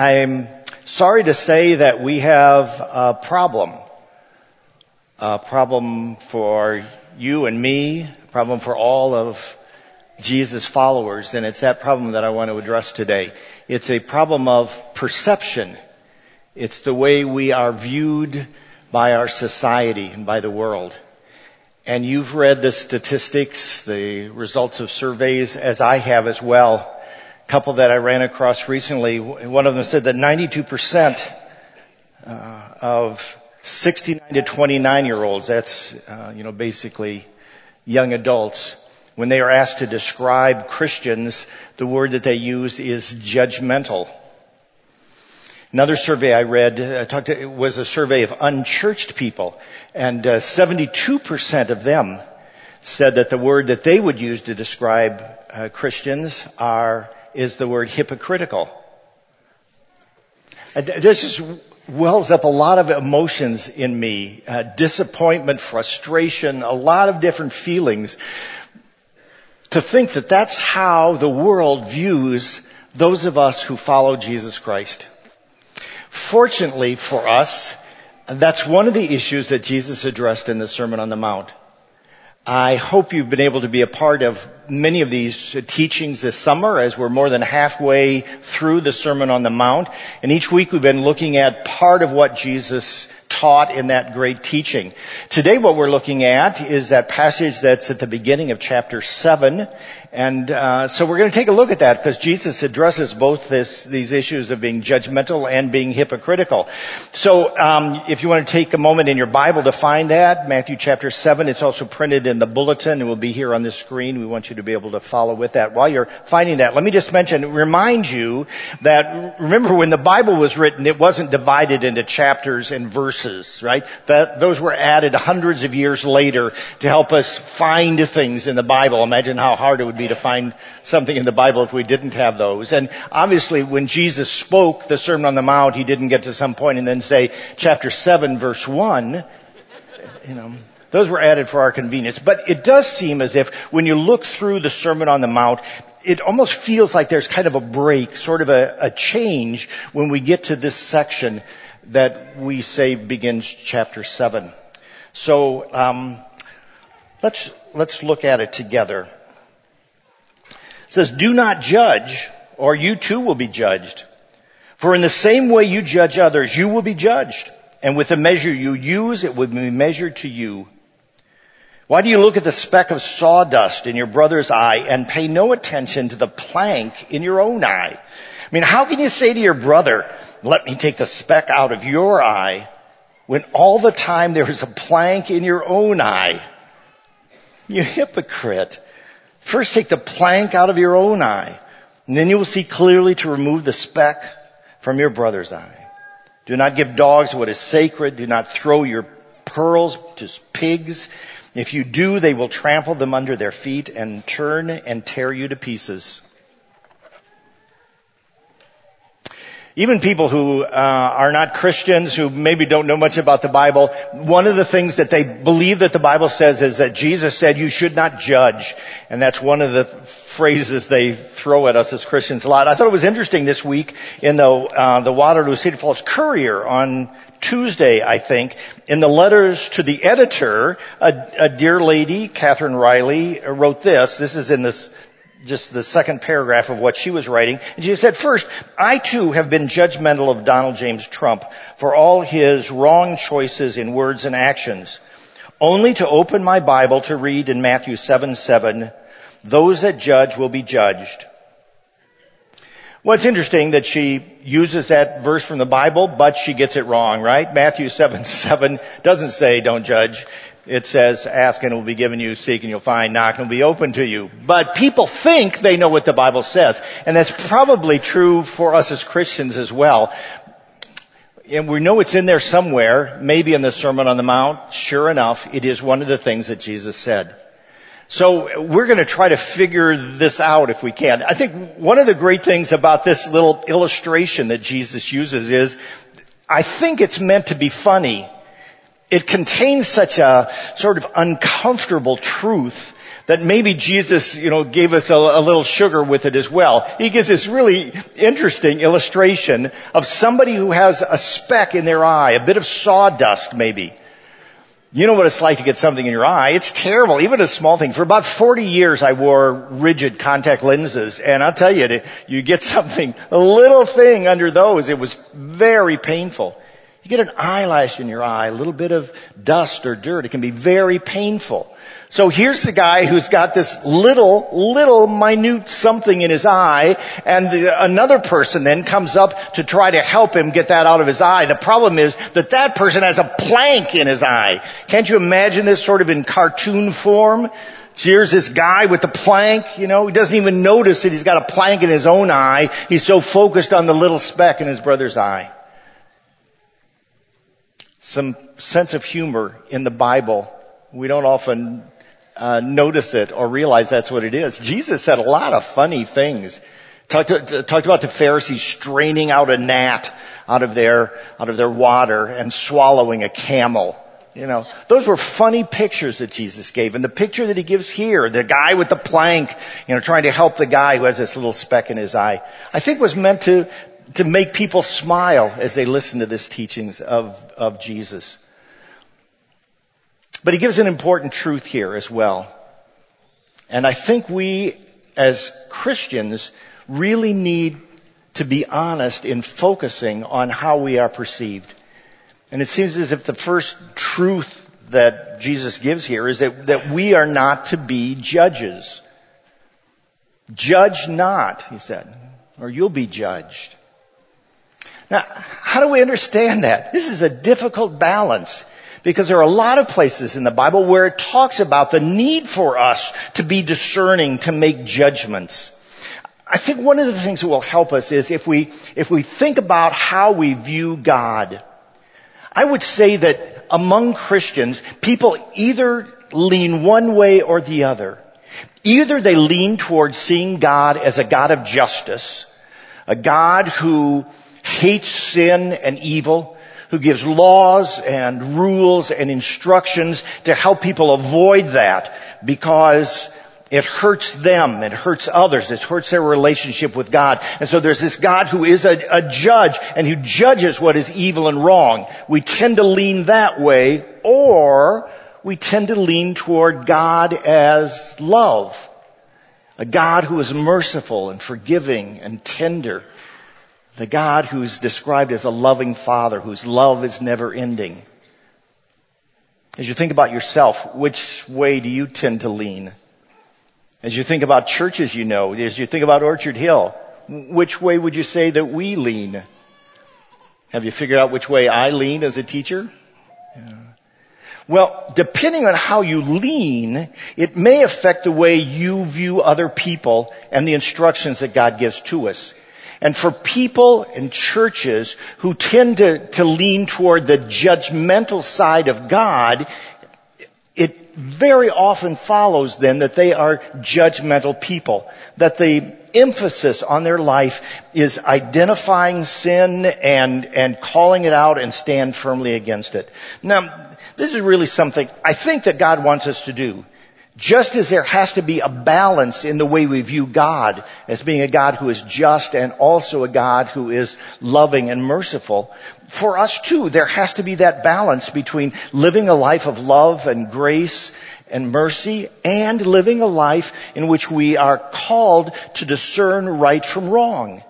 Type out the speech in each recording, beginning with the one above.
I'm sorry to say that we have a problem. A problem for you and me, a problem for all of Jesus followers, and it's that problem that I want to address today. It's a problem of perception. It's the way we are viewed by our society and by the world. And you've read the statistics, the results of surveys, as I have as well couple that I ran across recently, one of them said that 92% uh, of 69 to 29 year olds, that's, uh, you know, basically young adults, when they are asked to describe Christians, the word that they use is judgmental. Another survey I read I talked to, was a survey of unchurched people, and uh, 72% of them said that the word that they would use to describe uh, Christians are is the word hypocritical. This just wells up a lot of emotions in me, uh, disappointment, frustration, a lot of different feelings. To think that that's how the world views those of us who follow Jesus Christ. Fortunately for us, that's one of the issues that Jesus addressed in the Sermon on the Mount. I hope you've been able to be a part of many of these teachings this summer as we're more than halfway through the Sermon on the Mount. And each week we've been looking at part of what Jesus taught in that great teaching. Today what we're looking at is that passage that's at the beginning of chapter 7 and uh, so we're going to take a look at that because Jesus addresses both this, these issues of being judgmental and being hypocritical. So um, if you want to take a moment in your Bible to find that, Matthew chapter 7, it's also printed in the bulletin. It will be here on the screen. We want you to be able to follow with that. While you're finding that, let me just mention, remind you that, remember when the Bible was written, it wasn't divided into chapters and verses, right? That, those were added hundreds of years later to help us find things in the Bible. Imagine how hard it would be to find something in the Bible if we didn't have those. And obviously when Jesus spoke the Sermon on the Mount, he didn't get to some point and then say chapter 7 verse 1. You know, those were added for our convenience. But it does seem as if when you look through the Sermon on the Mount, it almost feels like there's kind of a break, sort of a, a change when we get to this section that we say begins chapter 7. So um, let's let's look at it together. It says, do not judge or you too will be judged. For in the same way you judge others, you will be judged. And with the measure you use, it will be measured to you. Why do you look at the speck of sawdust in your brother's eye and pay no attention to the plank in your own eye? I mean, how can you say to your brother, let me take the speck out of your eye when all the time there is a plank in your own eye? You hypocrite. First take the plank out of your own eye, and then you will see clearly to remove the speck from your brother's eye. Do not give dogs what is sacred. Do not throw your pearls to pigs. If you do, they will trample them under their feet and turn and tear you to pieces. even people who uh, are not Christians, who maybe don't know much about the Bible, one of the things that they believe that the Bible says is that Jesus said you should not judge. And that's one of the phrases they throw at us as Christians a lot. I thought it was interesting this week in the, uh, the Waterloo Cedar Falls Courier on Tuesday, I think, in the letters to the editor, a, a dear lady, Catherine Riley, wrote this. This is in this just the second paragraph of what she was writing. And she said, first, I too have been judgmental of Donald James Trump for all his wrong choices in words and actions. Only to open my Bible to read in Matthew 7, 7, those that judge will be judged. Well, it's interesting that she uses that verse from the Bible, but she gets it wrong, right? Matthew 7, 7 doesn't say don't judge it says, ask and it will be given you, seek and you'll find, knock and it will be open to you. But people think they know what the Bible says. And that's probably true for us as Christians as well. And we know it's in there somewhere, maybe in the Sermon on the Mount. Sure enough, it is one of the things that Jesus said. So we're going to try to figure this out if we can. I think one of the great things about this little illustration that Jesus uses is, I think it's meant to be funny it contains such a sort of uncomfortable truth that maybe Jesus, you know, gave us a, a, little sugar with it as well. He gives this really interesting illustration of somebody who has a speck in their eye, a bit of sawdust maybe. You know what it's like to get something in your eye. It's terrible, even a small thing. For about 40 years I wore rigid contact lenses and I'll tell you, you get something, a little thing under those, it was very painful. You get an eyelash in your eye, a little bit of dust or dirt, it can be very painful. So here's the guy who's got this little, little minute something in his eye, and the, another person then comes up to try to help him get that out of his eye. The problem is that that person has a plank in his eye. Can't you imagine this sort of in cartoon form? here's this guy with the plank, you know, he doesn't even notice that he's got a plank in his own eye. He's so focused on the little speck in his brother's eye. Some sense of humor in the Bible. We don't often uh, notice it or realize that's what it is. Jesus said a lot of funny things. Talked, to, talked about the Pharisees straining out a gnat out of their out of their water and swallowing a camel. You know, those were funny pictures that Jesus gave. And the picture that he gives here, the guy with the plank, you know, trying to help the guy who has this little speck in his eye, I think was meant to, to make people smile as they listen to this teachings of, of Jesus. But he gives an important truth here as well. And I think we as Christians really need to be honest in focusing on how we are perceived. And it seems as if the first truth that Jesus gives here is that, that we are not to be judges. Judge not, he said, or you'll be judged. Now, how do we understand that? This is a difficult balance. Because there are a lot of places in the Bible where it talks about the need for us to be discerning, to make judgments. I think one of the things that will help us is if we, if we think about how we view God. I would say that among Christians, people either lean one way or the other. Either they lean towards seeing God as a God of justice, a God who hates sin and evil, who gives laws and rules and instructions to help people avoid that because it hurts them, it hurts others, it hurts their relationship with God. And so there's this God who is a, a, judge and who judges what is evil and wrong. We tend to lean that way or we tend to lean toward God as love. A God who is merciful and forgiving and tender the God who's described as a loving father, whose love is never ending. As you think about yourself, which way do you tend to lean? As you think about churches you know, as you think about Orchard Hill, which way would you say that we lean? Have you figured out which way I lean as a teacher? Yeah. Well, depending on how you lean, it may affect the way you view other people and the instructions that God gives to us. And for people and churches who tend to, to lean toward the judgmental side of God, it very often follows then that they are judgmental people. That the emphasis on their life is identifying sin and, and calling it out and stand firmly against it. Now, this is really something I think that God wants us to do. Just as there has to be a balance in the way we view God as being a God who is just and also a God who is loving and merciful, for us too, there has to be that balance between living a life of love and grace and mercy and living a life in which we are called to discern right from wrong.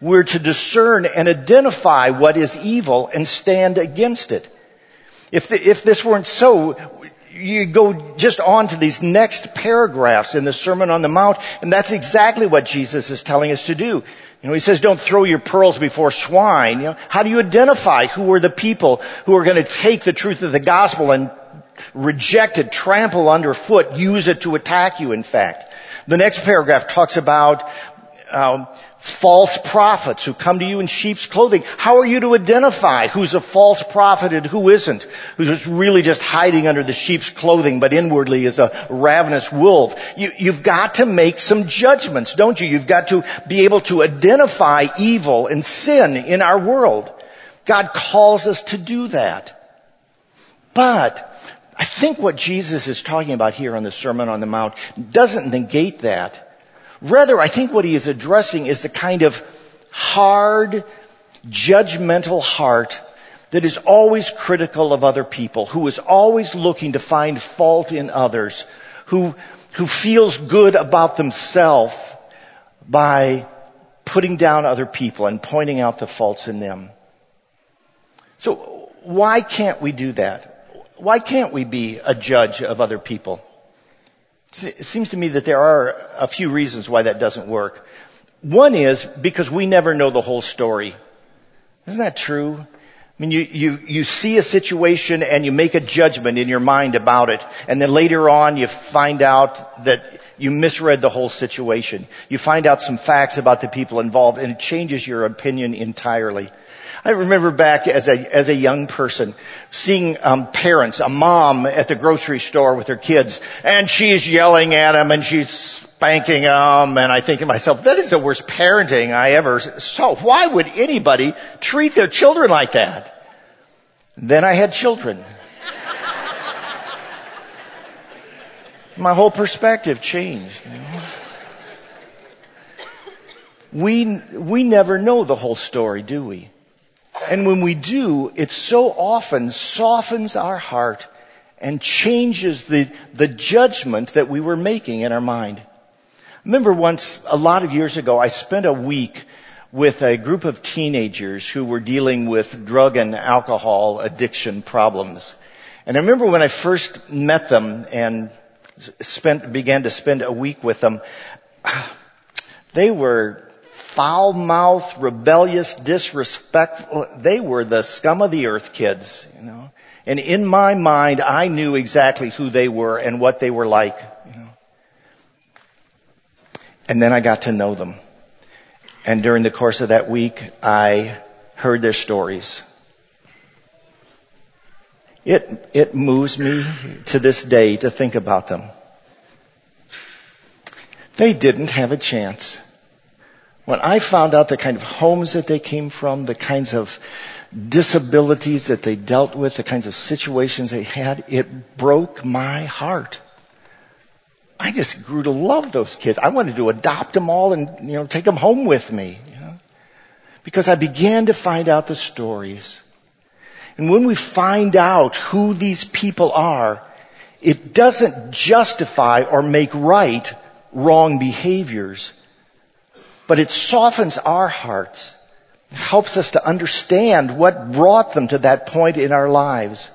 We're to discern and identify what is evil and stand against it. If, the, if this weren't so, you go just on to these next paragraphs in the Sermon on the Mount, and that's exactly what Jesus is telling us to do. You know, he says, don't throw your pearls before swine. You know, how do you identify who are the people who are going to take the truth of the gospel and reject it, trample underfoot, use it to attack you, in fact? The next paragraph talks about um, false prophets who come to you in sheep's clothing. How are you to identify who's a false prophet and who isn't? Who's really just hiding under the sheep's clothing but inwardly is a ravenous wolf? You, you've got to make some judgments, don't you? You've got to be able to identify evil and sin in our world. God calls us to do that. But I think what Jesus is talking about here on the Sermon on the Mount doesn't negate that. Rather, I think what he is addressing is the kind of hard, judgmental heart that is always critical of other people, who is always looking to find fault in others, who, who feels good about themselves by putting down other people and pointing out the faults in them. So why can't we do that? Why can't we be a judge of other people? It seems to me that there are a few reasons why that doesn't work. One is because we never know the whole story. Isn't that true? I mean, you, you, you see a situation and you make a judgment in your mind about it. And then later on you find out that you misread the whole situation. You find out some facts about the people involved and it changes your opinion entirely. I remember back as a, as a young person seeing um, parents, a mom at the grocery store with her kids, and she's yelling at them and she's spanking them, and I think to myself, that is the worst parenting I ever saw. Why would anybody treat their children like that? Then I had children. My whole perspective changed. You know? We, we never know the whole story, do we? And when we do, it so often softens our heart and changes the, the judgment that we were making in our mind. I remember once, a lot of years ago, I spent a week with a group of teenagers who were dealing with drug and alcohol addiction problems. And I remember when I first met them and spent, began to spend a week with them, they were foul-mouthed, rebellious, disrespectful. They were the scum of the earth kids, you know. And in my mind, I knew exactly who they were and what they were like. You know. And then I got to know them. And during the course of that week, I heard their stories. It, it moves me to this day to think about them. They didn't have a chance. When I found out the kind of homes that they came from, the kinds of disabilities that they dealt with, the kinds of situations they had, it broke my heart. I just grew to love those kids. I wanted to adopt them all and, you know, take them home with me. You know? Because I began to find out the stories. And when we find out who these people are, it doesn't justify or make right wrong behaviors but it softens our hearts, helps us to understand what brought them to that point in our lives.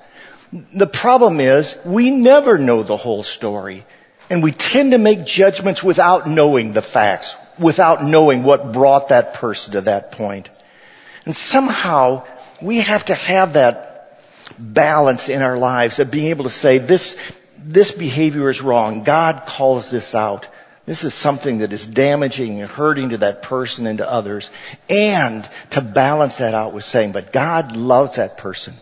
The problem is we never know the whole story and we tend to make judgments without knowing the facts, without knowing what brought that person to that point. And somehow we have to have that balance in our lives of being able to say this, this behavior is wrong. God calls this out. This is something that is damaging and hurting to that person and to others. And to balance that out with saying, but God loves that person.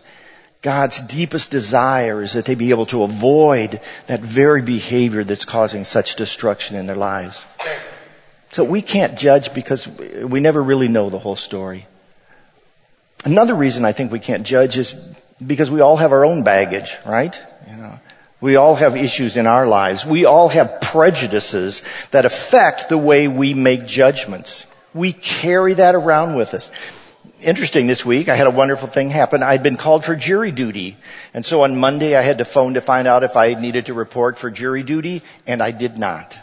God's deepest desire is that they be able to avoid that very behavior that's causing such destruction in their lives. So we can't judge because we never really know the whole story. Another reason I think we can't judge is because we all have our own baggage, right? You know, we all have issues in our lives. We all have prejudices that affect the way we make judgments. We carry that around with us. Interesting this week, I had a wonderful thing happen. I'd been called for jury duty. And so on Monday I had to phone to find out if I needed to report for jury duty, and I did not.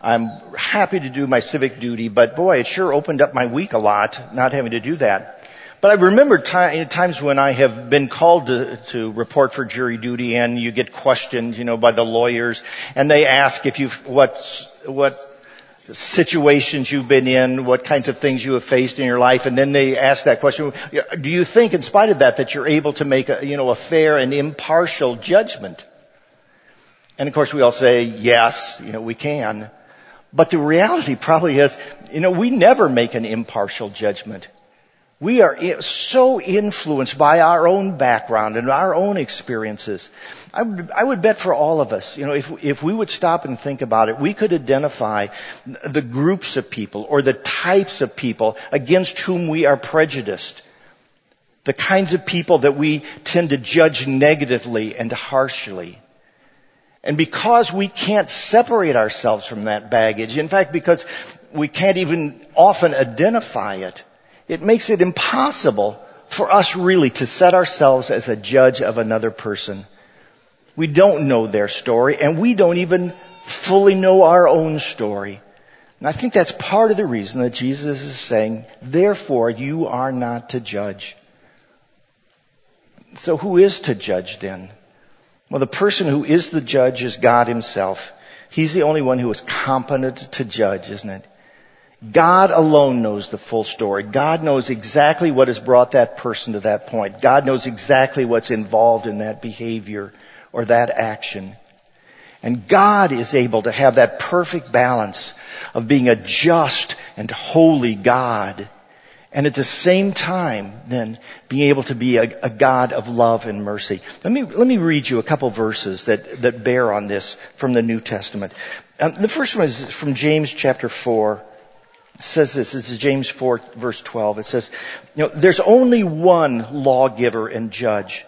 I'm happy to do my civic duty, but boy, it sure opened up my week a lot, not having to do that. But I remember times when I have been called to, to report for jury duty and you get questioned, you know, by the lawyers and they ask if you've, what, what situations you've been in, what kinds of things you have faced in your life, and then they ask that question, do you think in spite of that that you're able to make a, you know, a fair and impartial judgment? And of course we all say, yes, you know, we can. But the reality probably is, you know, we never make an impartial judgment. We are so influenced by our own background and our own experiences. I would, I would bet for all of us, you know, if, if we would stop and think about it, we could identify the groups of people or the types of people against whom we are prejudiced. the kinds of people that we tend to judge negatively and harshly. And because we can't separate ourselves from that baggage, in fact, because we can't even often identify it, it makes it impossible for us really to set ourselves as a judge of another person. We don't know their story and we don't even fully know our own story. And I think that's part of the reason that Jesus is saying, therefore you are not to judge. So who is to judge then? Well, the person who is the judge is God himself. He's the only one who is competent to judge, isn't it? God alone knows the full story. God knows exactly what has brought that person to that point. God knows exactly what's involved in that behavior or that action. And God is able to have that perfect balance of being a just and holy God and at the same time, then, being able to be a, a, God of love and mercy. Let me, let me read you a couple verses that, that bear on this from the New Testament. Um, the first one is from James chapter 4. Says this, this is James 4 verse 12. It says, you know, there's only one lawgiver and judge,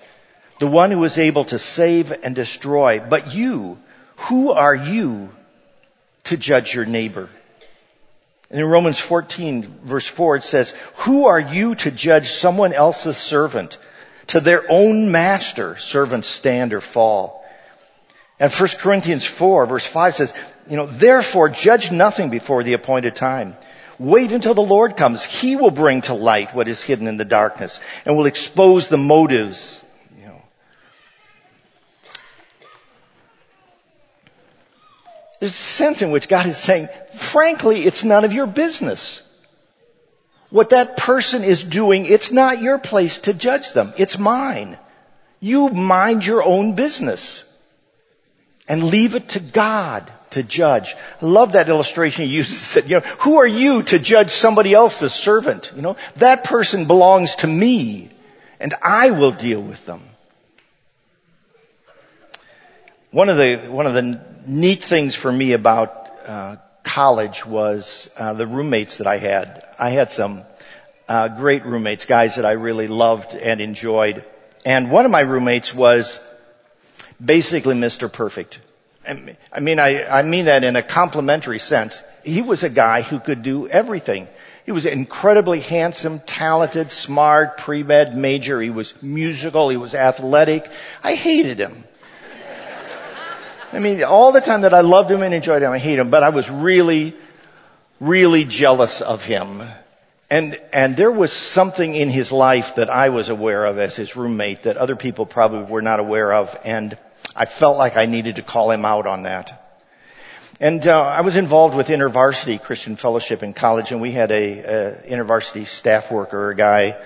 the one who is able to save and destroy. But you, who are you to judge your neighbor? And in Romans 14 verse 4 it says, who are you to judge someone else's servant? To their own master, servants stand or fall. And 1 Corinthians 4 verse 5 says, you know, therefore judge nothing before the appointed time. Wait until the Lord comes. He will bring to light what is hidden in the darkness and will expose the motives There's a sense in which God is saying, frankly, it's none of your business. What that person is doing, it's not your place to judge them. It's mine. You mind your own business and leave it to God to judge. I love that illustration he uses. You know, who are you to judge somebody else's servant? You know, that person belongs to me and I will deal with them. One of the, one of the neat things for me about uh, college was uh, the roommates that I had. I had some uh, great roommates, guys that I really loved and enjoyed. And one of my roommates was basically Mr. Perfect. I mean, I, I mean that in a complimentary sense. He was a guy who could do everything. He was incredibly handsome, talented, smart, pre-med major. He was musical. He was athletic. I hated him. I mean, all the time that I loved him and enjoyed him, I hated him, but I was really, really jealous of him. And, and there was something in his life that I was aware of as his roommate that other people probably were not aware of, and I felt like I needed to call him out on that. And uh, I was involved with InterVarsity Christian Fellowship in college, and we had a, a InterVarsity staff worker, a guy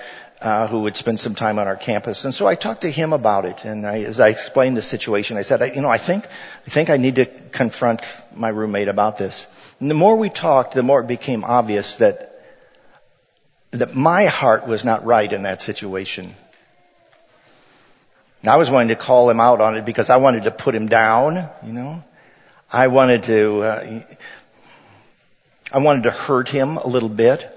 uh, who would spend some time on our campus. And so I talked to him about it. And I, as I explained the situation, I said, I, you know, I think, I think I need to confront my roommate about this. And the more we talked, the more it became obvious that that my heart was not right in that situation. I was wanting to call him out on it because I wanted to put him down, you know. I wanted to, uh, I wanted to hurt him a little bit.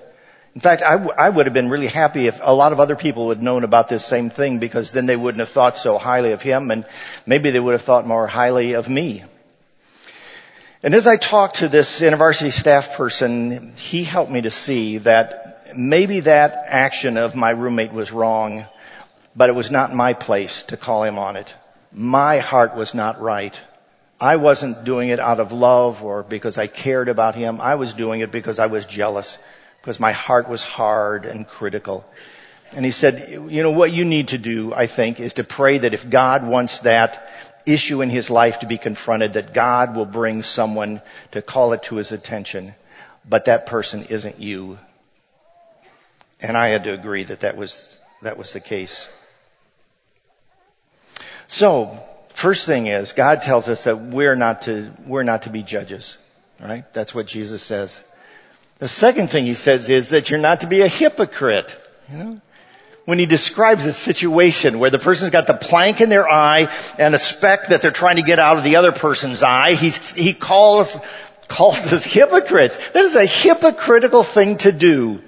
In fact, I, w- I would have been really happy if a lot of other people had known about this same thing because then they wouldn't have thought so highly of him and maybe they would have thought more highly of me. And as I talked to this InterVarsity staff person, he helped me to see that maybe that action of my roommate was wrong, but it was not my place to call him on it. My heart was not right. I wasn't doing it out of love or because I cared about him. I was doing it because I was jealous because my heart was hard and critical. And he said, you know, what you need to do, I think, is to pray that if God wants that issue in his life to be confronted, that God will bring someone to call it to his attention, but that person isn't you. And I had to agree that that was, that was the case. So, first thing is, God tells us that we're not to, we're not to be judges. Right? That's what Jesus says. The second thing he says is that you're not to be a hypocrite. You know? When he describes a situation where the person's got the plank in their eye and a speck that they're trying to get out of the other person's eye, he's, he calls, calls us hypocrites. That is a hypocritical thing to do.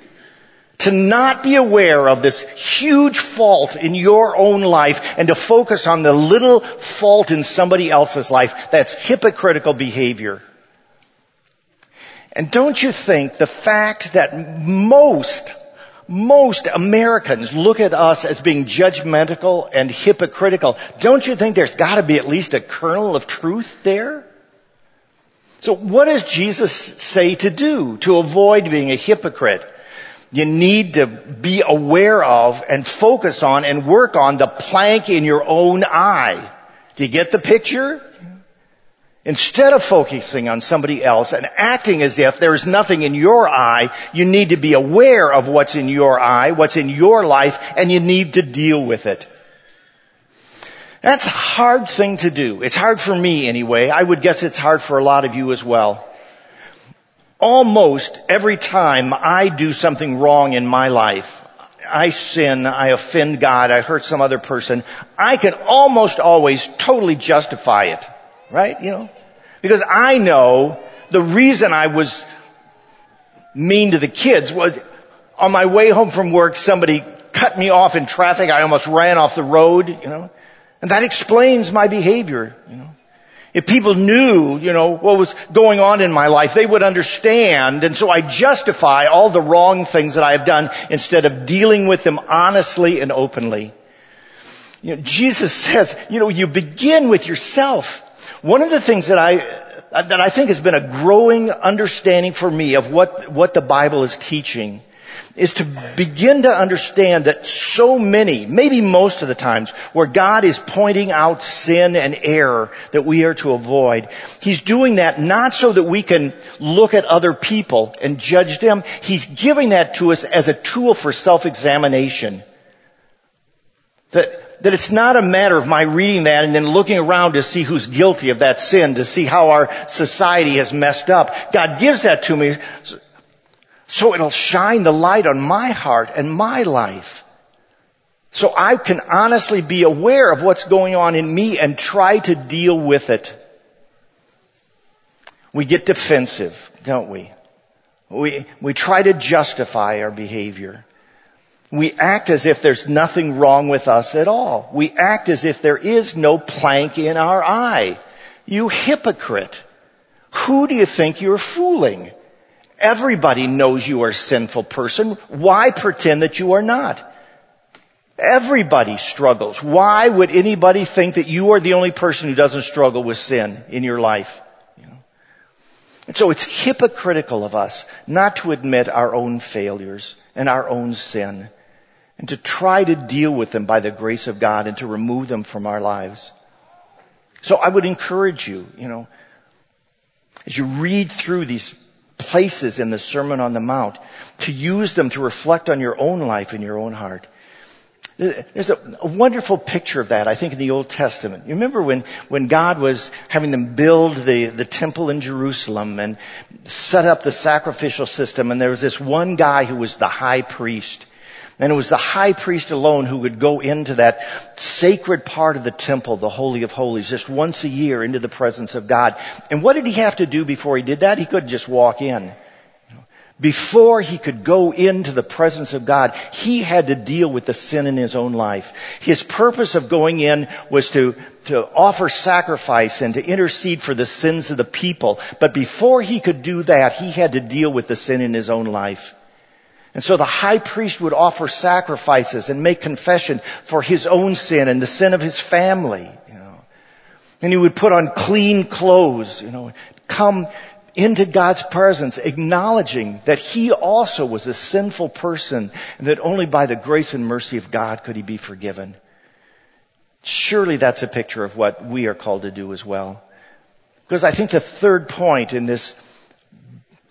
To not be aware of this huge fault in your own life and to focus on the little fault in somebody else's life, that's hypocritical behavior. And don't you think the fact that most, most Americans look at us as being judgmental and hypocritical, don't you think there's gotta be at least a kernel of truth there? So what does Jesus say to do to avoid being a hypocrite? You need to be aware of and focus on and work on the plank in your own eye. Do you get the picture? Instead of focusing on somebody else and acting as if there is nothing in your eye, you need to be aware of what's in your eye, what's in your life, and you need to deal with it. That's a hard thing to do. It's hard for me anyway. I would guess it's hard for a lot of you as well. Almost every time I do something wrong in my life, I sin, I offend God, I hurt some other person, I can almost always totally justify it. Right? You know? Because I know the reason I was mean to the kids was on my way home from work, somebody cut me off in traffic. I almost ran off the road, you know. And that explains my behavior, you know. If people knew, you know, what was going on in my life, they would understand. And so I justify all the wrong things that I have done instead of dealing with them honestly and openly. You know, Jesus says, you know, you begin with yourself. One of the things that I, that I think has been a growing understanding for me of what, what the Bible is teaching is to begin to understand that so many, maybe most of the times, where God is pointing out sin and error that we are to avoid, He's doing that not so that we can look at other people and judge them. He's giving that to us as a tool for self-examination. That that it's not a matter of my reading that and then looking around to see who's guilty of that sin, to see how our society has messed up. God gives that to me so it'll shine the light on my heart and my life. So I can honestly be aware of what's going on in me and try to deal with it. We get defensive, don't we? We, we try to justify our behavior. We act as if there's nothing wrong with us at all. We act as if there is no plank in our eye. You hypocrite. Who do you think you're fooling? Everybody knows you are a sinful person. Why pretend that you are not? Everybody struggles. Why would anybody think that you are the only person who doesn't struggle with sin in your life? And so it's hypocritical of us not to admit our own failures and our own sin and to try to deal with them by the grace of God and to remove them from our lives. So I would encourage you, you know, as you read through these places in the Sermon on the Mount, to use them to reflect on your own life and your own heart. There's a, a, wonderful picture of that, I think, in the Old Testament. You remember when, when God was having them build the, the temple in Jerusalem and set up the sacrificial system, and there was this one guy who was the high priest. And it was the high priest alone who would go into that sacred part of the temple, the Holy of Holies, just once a year into the presence of God. And what did he have to do before he did that? He couldn't just walk in. Before he could go into the presence of God, he had to deal with the sin in his own life. His purpose of going in was to, to offer sacrifice and to intercede for the sins of the people. But before he could do that, he had to deal with the sin in his own life. And so the high priest would offer sacrifices and make confession for his own sin and the sin of his family, you know. And he would put on clean clothes, you know, come into God's presence, acknowledging that he also was a sinful person and that only by the grace and mercy of God could he be forgiven. Surely that's a picture of what we are called to do as well. Because I think the third point in this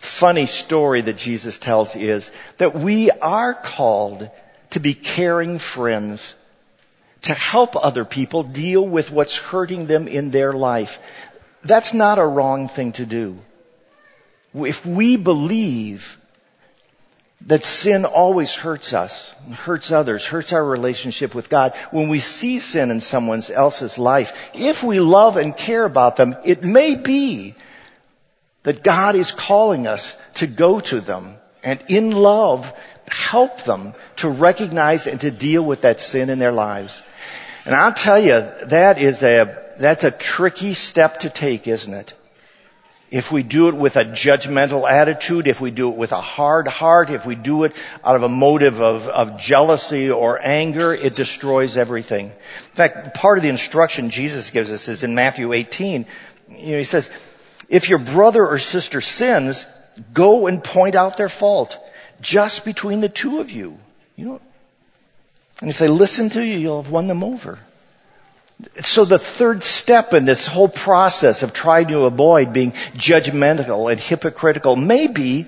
funny story that Jesus tells is that we are called to be caring friends, to help other people deal with what's hurting them in their life. That's not a wrong thing to do. If we believe that sin always hurts us, hurts others, hurts our relationship with God. When we see sin in someone else's life, if we love and care about them, it may be that God is calling us to go to them and in love help them to recognize and to deal with that sin in their lives. And I'll tell you, that is a, that's a tricky step to take, isn't it? If we do it with a judgmental attitude, if we do it with a hard heart, if we do it out of a motive of, of jealousy or anger, it destroys everything. In fact, part of the instruction Jesus gives us is in Matthew 18. You know, he says, if your brother or sister sins, go and point out their fault just between the two of you. You know, and if they listen to you, you'll have won them over. So the third step in this whole process of trying to avoid being judgmental and hypocritical may be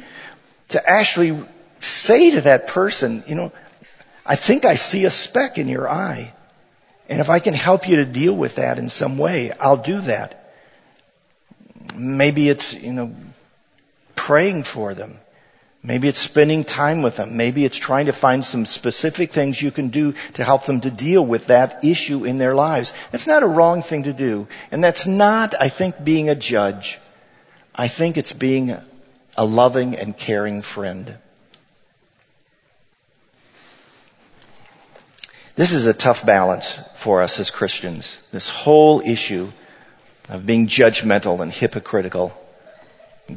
to actually say to that person, you know, I think I see a speck in your eye. And if I can help you to deal with that in some way, I'll do that. Maybe it's, you know, praying for them. Maybe it's spending time with them. Maybe it's trying to find some specific things you can do to help them to deal with that issue in their lives. That's not a wrong thing to do. And that's not, I think, being a judge. I think it's being a loving and caring friend. This is a tough balance for us as Christians. This whole issue of being judgmental and hypocritical.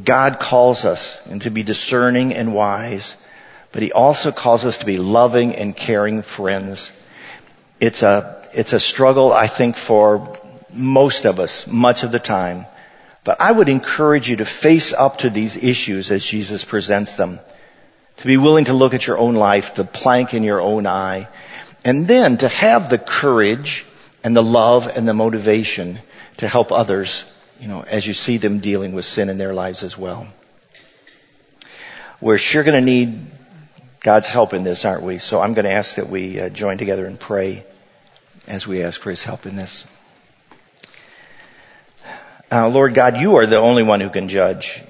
God calls us and to be discerning and wise, but He also calls us to be loving and caring friends. It's a, it's a struggle, I think, for most of us, much of the time. But I would encourage you to face up to these issues as Jesus presents them. To be willing to look at your own life, the plank in your own eye, and then to have the courage and the love and the motivation to help others you know, as you see them dealing with sin in their lives as well. We're sure going to need God's help in this, aren't we? So I'm going to ask that we uh, join together and pray as we ask for His help in this. Uh, Lord God, you are the only one who can judge.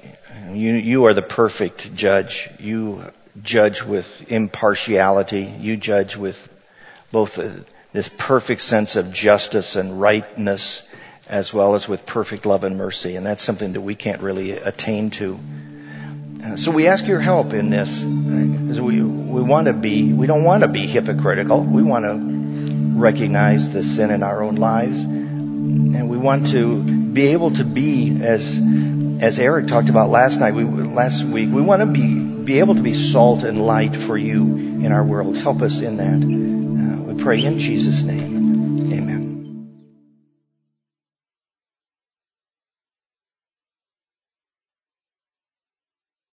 You, you are the perfect judge. You judge with impartiality. You judge with both uh, this perfect sense of justice and rightness as well as with perfect love and mercy. And that's something that we can't really attain to. Uh, so we ask your help in this because we, we want to be, we don't want to be hypocritical. We want to recognize the sin in our own lives. And we want to be able to be as, as Eric talked about last night, we, last week, we want to be, be able to be salt and light for you in our world. Help us in that. Pray in Jesus' name.